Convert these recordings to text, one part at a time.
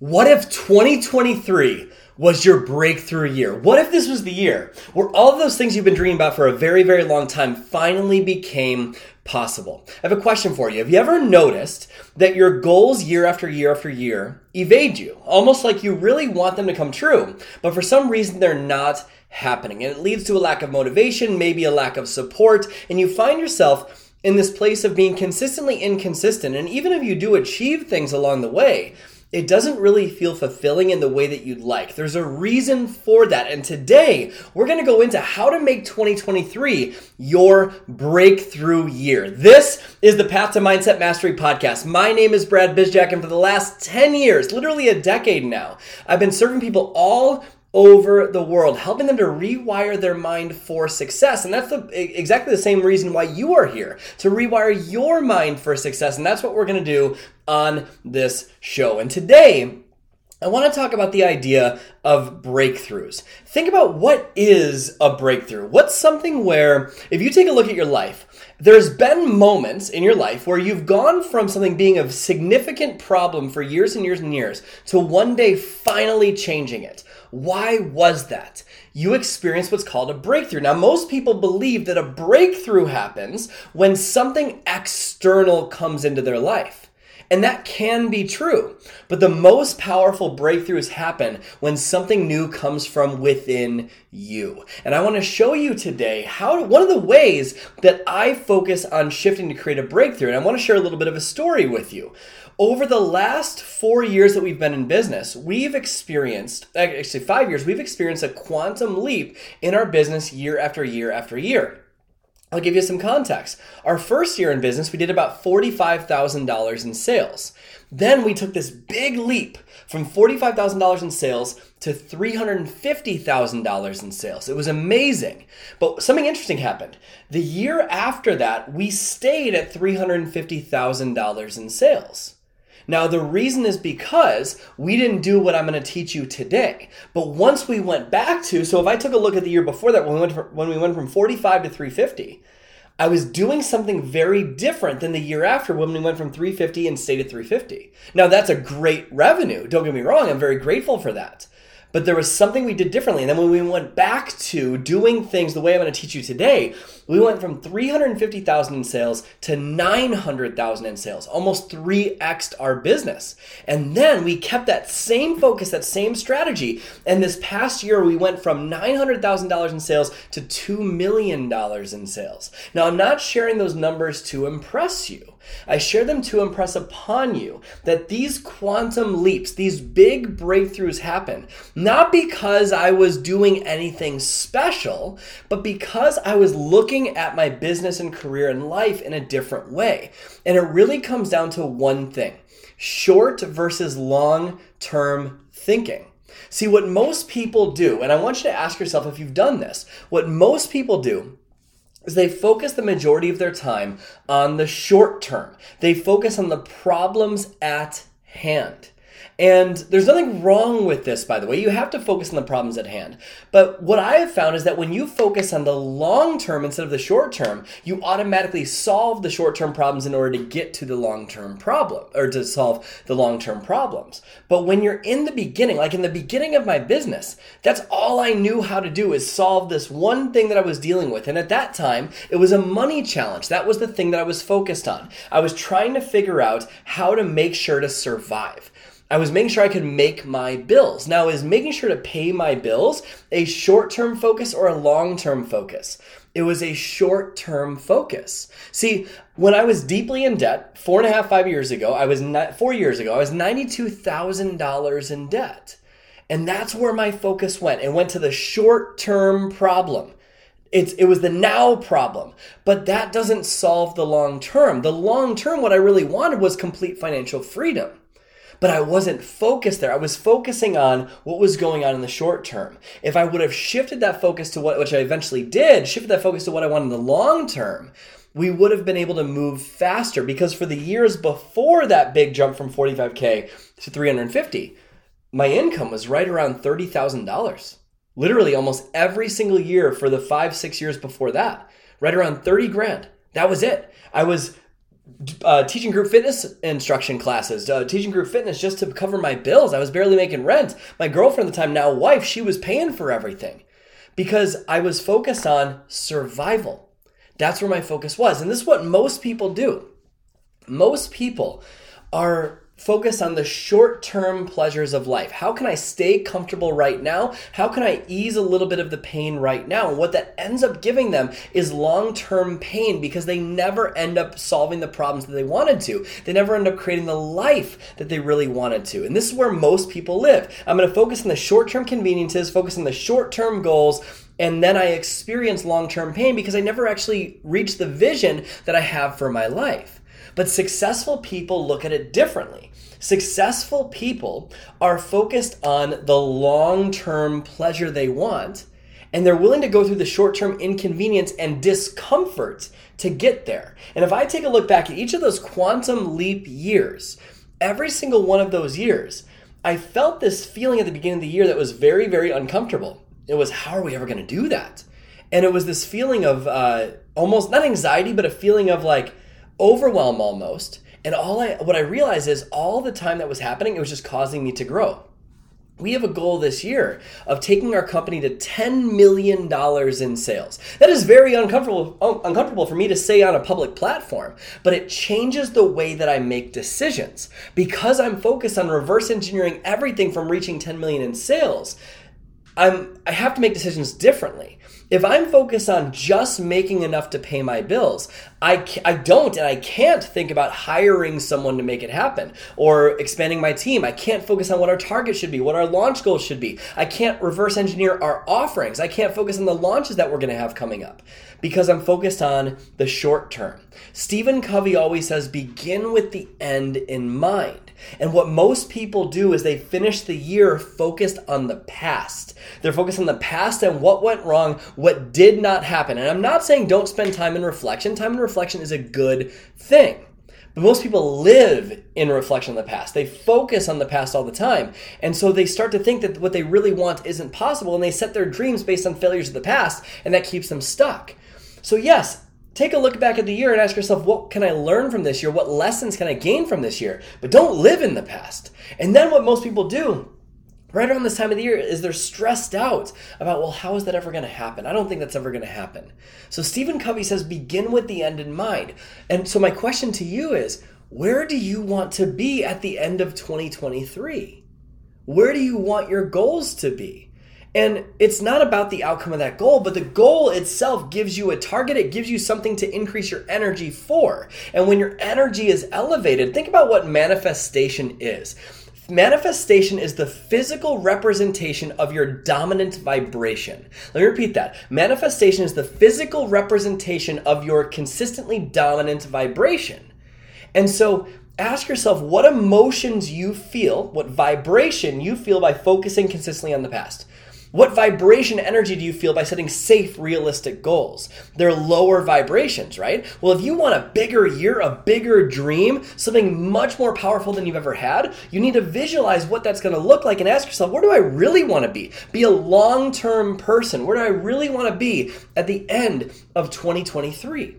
What if 2023 was your breakthrough year? What if this was the year where all of those things you've been dreaming about for a very, very long time finally became possible? I have a question for you. Have you ever noticed that your goals year after year after year evade you? Almost like you really want them to come true, but for some reason they're not happening. And it leads to a lack of motivation, maybe a lack of support, and you find yourself in this place of being consistently inconsistent. And even if you do achieve things along the way, it doesn't really feel fulfilling in the way that you'd like. There's a reason for that. And today, we're going to go into how to make 2023 your breakthrough year. This is the Path to Mindset Mastery podcast. My name is Brad Bizjack, and for the last 10 years, literally a decade now, I've been serving people all over the world, helping them to rewire their mind for success. And that's the, exactly the same reason why you are here to rewire your mind for success. And that's what we're going to do on this show. And today, I want to talk about the idea of breakthroughs. Think about what is a breakthrough. What's something where, if you take a look at your life, there's been moments in your life where you've gone from something being a significant problem for years and years and years to one day finally changing it. Why was that? You experience what's called a breakthrough. Now, most people believe that a breakthrough happens when something external comes into their life. And that can be true. But the most powerful breakthroughs happen when something new comes from within you. And I want to show you today how one of the ways that I focus on shifting to create a breakthrough. And I want to share a little bit of a story with you. Over the last four years that we've been in business, we've experienced, actually five years, we've experienced a quantum leap in our business year after year after year. I'll give you some context. Our first year in business, we did about $45,000 in sales. Then we took this big leap from $45,000 in sales to $350,000 in sales. It was amazing. But something interesting happened. The year after that, we stayed at $350,000 in sales. Now, the reason is because we didn't do what I'm going to teach you today. But once we went back to, so if I took a look at the year before that, when we went from, when we went from 45 to 350, I was doing something very different than the year after when we went from 350 and stayed at 350. Now, that's a great revenue. Don't get me wrong. I'm very grateful for that but there was something we did differently. And then when we went back to doing things the way I'm going to teach you today, we went from 350,000 in sales to 900,000 in sales, almost 3x'd our business. And then we kept that same focus, that same strategy. And this past year, we went from $900,000 in sales to $2 million in sales. Now, I'm not sharing those numbers to impress you. I share them to impress upon you that these quantum leaps, these big breakthroughs happen not because I was doing anything special, but because I was looking at my business and career and life in a different way. And it really comes down to one thing short versus long term thinking. See, what most people do, and I want you to ask yourself if you've done this, what most people do is they focus the majority of their time on the short term. They focus on the problems at hand. And there's nothing wrong with this, by the way. You have to focus on the problems at hand. But what I have found is that when you focus on the long term instead of the short term, you automatically solve the short term problems in order to get to the long term problem or to solve the long term problems. But when you're in the beginning, like in the beginning of my business, that's all I knew how to do is solve this one thing that I was dealing with. And at that time, it was a money challenge. That was the thing that I was focused on. I was trying to figure out how to make sure to survive. I was making sure I could make my bills. Now, is making sure to pay my bills a short term focus or a long term focus? It was a short term focus. See, when I was deeply in debt, four and a half, five years ago, I was four years ago, I was $92,000 in debt. And that's where my focus went. It went to the short term problem. It's, it was the now problem, but that doesn't solve the long term. The long term, what I really wanted was complete financial freedom but I wasn't focused there. I was focusing on what was going on in the short term. If I would have shifted that focus to what, which I eventually did, shifted that focus to what I wanted in the long term, we would have been able to move faster because for the years before that big jump from 45K to 350, my income was right around $30,000. Literally almost every single year for the five, six years before that, right around 30 grand. That was it. I was uh, teaching group fitness instruction classes, uh, teaching group fitness just to cover my bills. I was barely making rent. My girlfriend at the time, now wife, she was paying for everything because I was focused on survival. That's where my focus was. And this is what most people do. Most people are focused on the short term pleasures of life. How can I stay comfortable right now? How can I ease a little bit of the pain right now? And what that ends up giving them is long term pain because they never end up solving the problems that they wanted to. They never end up creating the life that they really wanted to. And this is where most people live. I'm going to focus on the short term conveniences, focus on the short term goals and then I experience long term pain because I never actually reach the vision that I have for my life. But successful people look at it differently. Successful people are focused on the long term pleasure they want, and they're willing to go through the short term inconvenience and discomfort to get there. And if I take a look back at each of those quantum leap years, every single one of those years, I felt this feeling at the beginning of the year that was very, very uncomfortable. It was, how are we ever going to do that? And it was this feeling of uh, almost not anxiety, but a feeling of like overwhelm almost. And all I, what I realized is all the time that was happening, it was just causing me to grow. We have a goal this year of taking our company to $10 million in sales. That is very uncomfortable, uncomfortable for me to say on a public platform, but it changes the way that I make decisions. Because I'm focused on reverse engineering everything from reaching 10 million in sales, I'm I have to make decisions differently. If I'm focused on just making enough to pay my bills, I, I don't and I can't think about hiring someone to make it happen or expanding my team. I can't focus on what our target should be, what our launch goals should be. I can't reverse engineer our offerings. I can't focus on the launches that we're going to have coming up because I'm focused on the short term. Stephen Covey always says begin with the end in mind. And what most people do is they finish the year focused on the past. They're focused on the past and what went wrong, what did not happen. And I'm not saying don't spend time in reflection. Time in is a good thing. But most people live in reflection of the past. They focus on the past all the time. And so they start to think that what they really want isn't possible and they set their dreams based on failures of the past and that keeps them stuck. So, yes, take a look back at the year and ask yourself, what can I learn from this year? What lessons can I gain from this year? But don't live in the past. And then what most people do right around this time of the year is they're stressed out about, well, how is that ever going to happen? I don't think that's ever going to happen. So Stephen Covey says, begin with the end in mind. And so my question to you is, where do you want to be at the end of 2023? Where do you want your goals to be? And it's not about the outcome of that goal, but the goal itself gives you a target. It gives you something to increase your energy for. And when your energy is elevated, think about what manifestation is. Manifestation is the physical representation of your dominant vibration. Let me repeat that. Manifestation is the physical representation of your consistently dominant vibration. And so ask yourself what emotions you feel, what vibration you feel by focusing consistently on the past. What vibration energy do you feel by setting safe, realistic goals? They're lower vibrations, right? Well, if you want a bigger year, a bigger dream, something much more powerful than you've ever had, you need to visualize what that's going to look like and ask yourself, where do I really want to be? Be a long term person. Where do I really want to be at the end of 2023?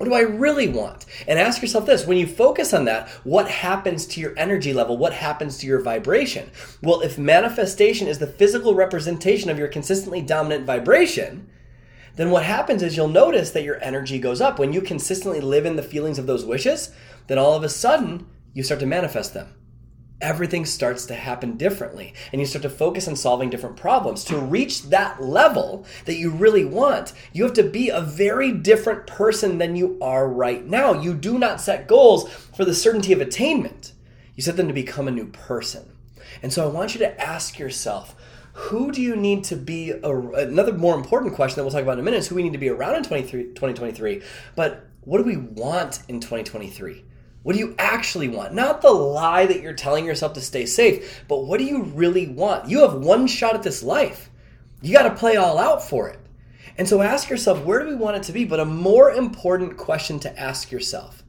What do I really want? And ask yourself this when you focus on that, what happens to your energy level? What happens to your vibration? Well, if manifestation is the physical representation of your consistently dominant vibration, then what happens is you'll notice that your energy goes up. When you consistently live in the feelings of those wishes, then all of a sudden you start to manifest them everything starts to happen differently and you start to focus on solving different problems. To reach that level that you really want, you have to be a very different person than you are right now. You do not set goals for the certainty of attainment, you set them to become a new person. And so I want you to ask yourself, who do you need to be? A, another more important question that we'll talk about in a minute is who we need to be around in 2023. But what do we want in 2023? What do you actually want? Not the lie that you're telling yourself to stay safe, but what do you really want? You have one shot at this life. You got to play all out for it. And so ask yourself, where do we want it to be? But a more important question to ask yourself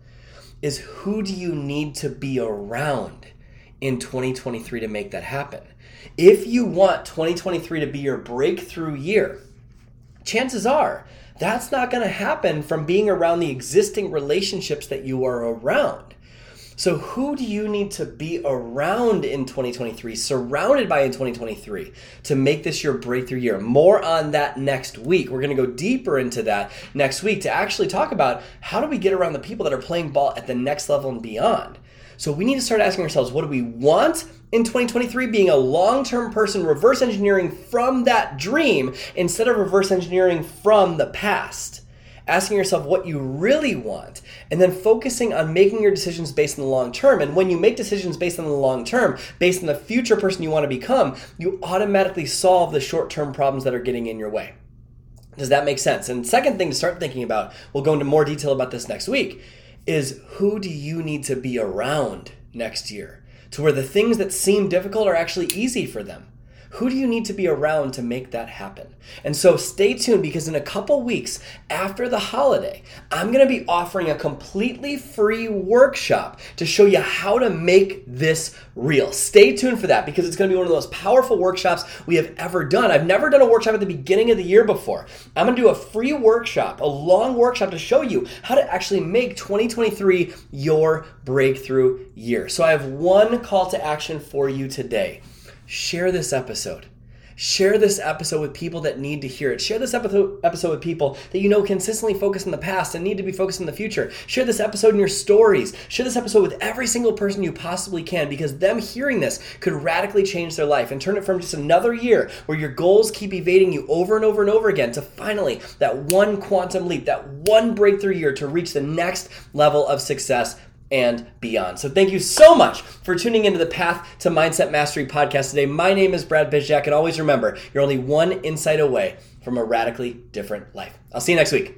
is who do you need to be around in 2023 to make that happen? If you want 2023 to be your breakthrough year, chances are That's not going to happen from being around the existing relationships that you are around. So, who do you need to be around in 2023, surrounded by in 2023, to make this your breakthrough year? More on that next week. We're going to go deeper into that next week to actually talk about how do we get around the people that are playing ball at the next level and beyond. So, we need to start asking ourselves what do we want in 2023 being a long term person, reverse engineering from that dream instead of reverse engineering from the past asking yourself what you really want, and then focusing on making your decisions based on the long term. And when you make decisions based on the long term, based on the future person you want to become, you automatically solve the short term problems that are getting in your way. Does that make sense? And second thing to start thinking about, we'll go into more detail about this next week, is who do you need to be around next year to where the things that seem difficult are actually easy for them? Who do you need to be around to make that happen? And so stay tuned because in a couple weeks after the holiday, I'm going to be offering a completely free workshop to show you how to make this real. Stay tuned for that because it's going to be one of the most powerful workshops we have ever done. I've never done a workshop at the beginning of the year before. I'm going to do a free workshop, a long workshop to show you how to actually make 2023 your breakthrough year. So I have one call to action for you today share this episode. Share this episode with people that need to hear it. Share this episode with people that you know consistently focus in the past and need to be focused in the future. Share this episode in your stories. Share this episode with every single person you possibly can because them hearing this could radically change their life and turn it from just another year where your goals keep evading you over and over and over again to finally that one quantum leap, that one breakthrough year to reach the next level of success and beyond. So thank you so much for tuning into the Path to Mindset Mastery podcast today. My name is Brad Bizjack, and always remember, you're only one insight away from a radically different life. I'll see you next week.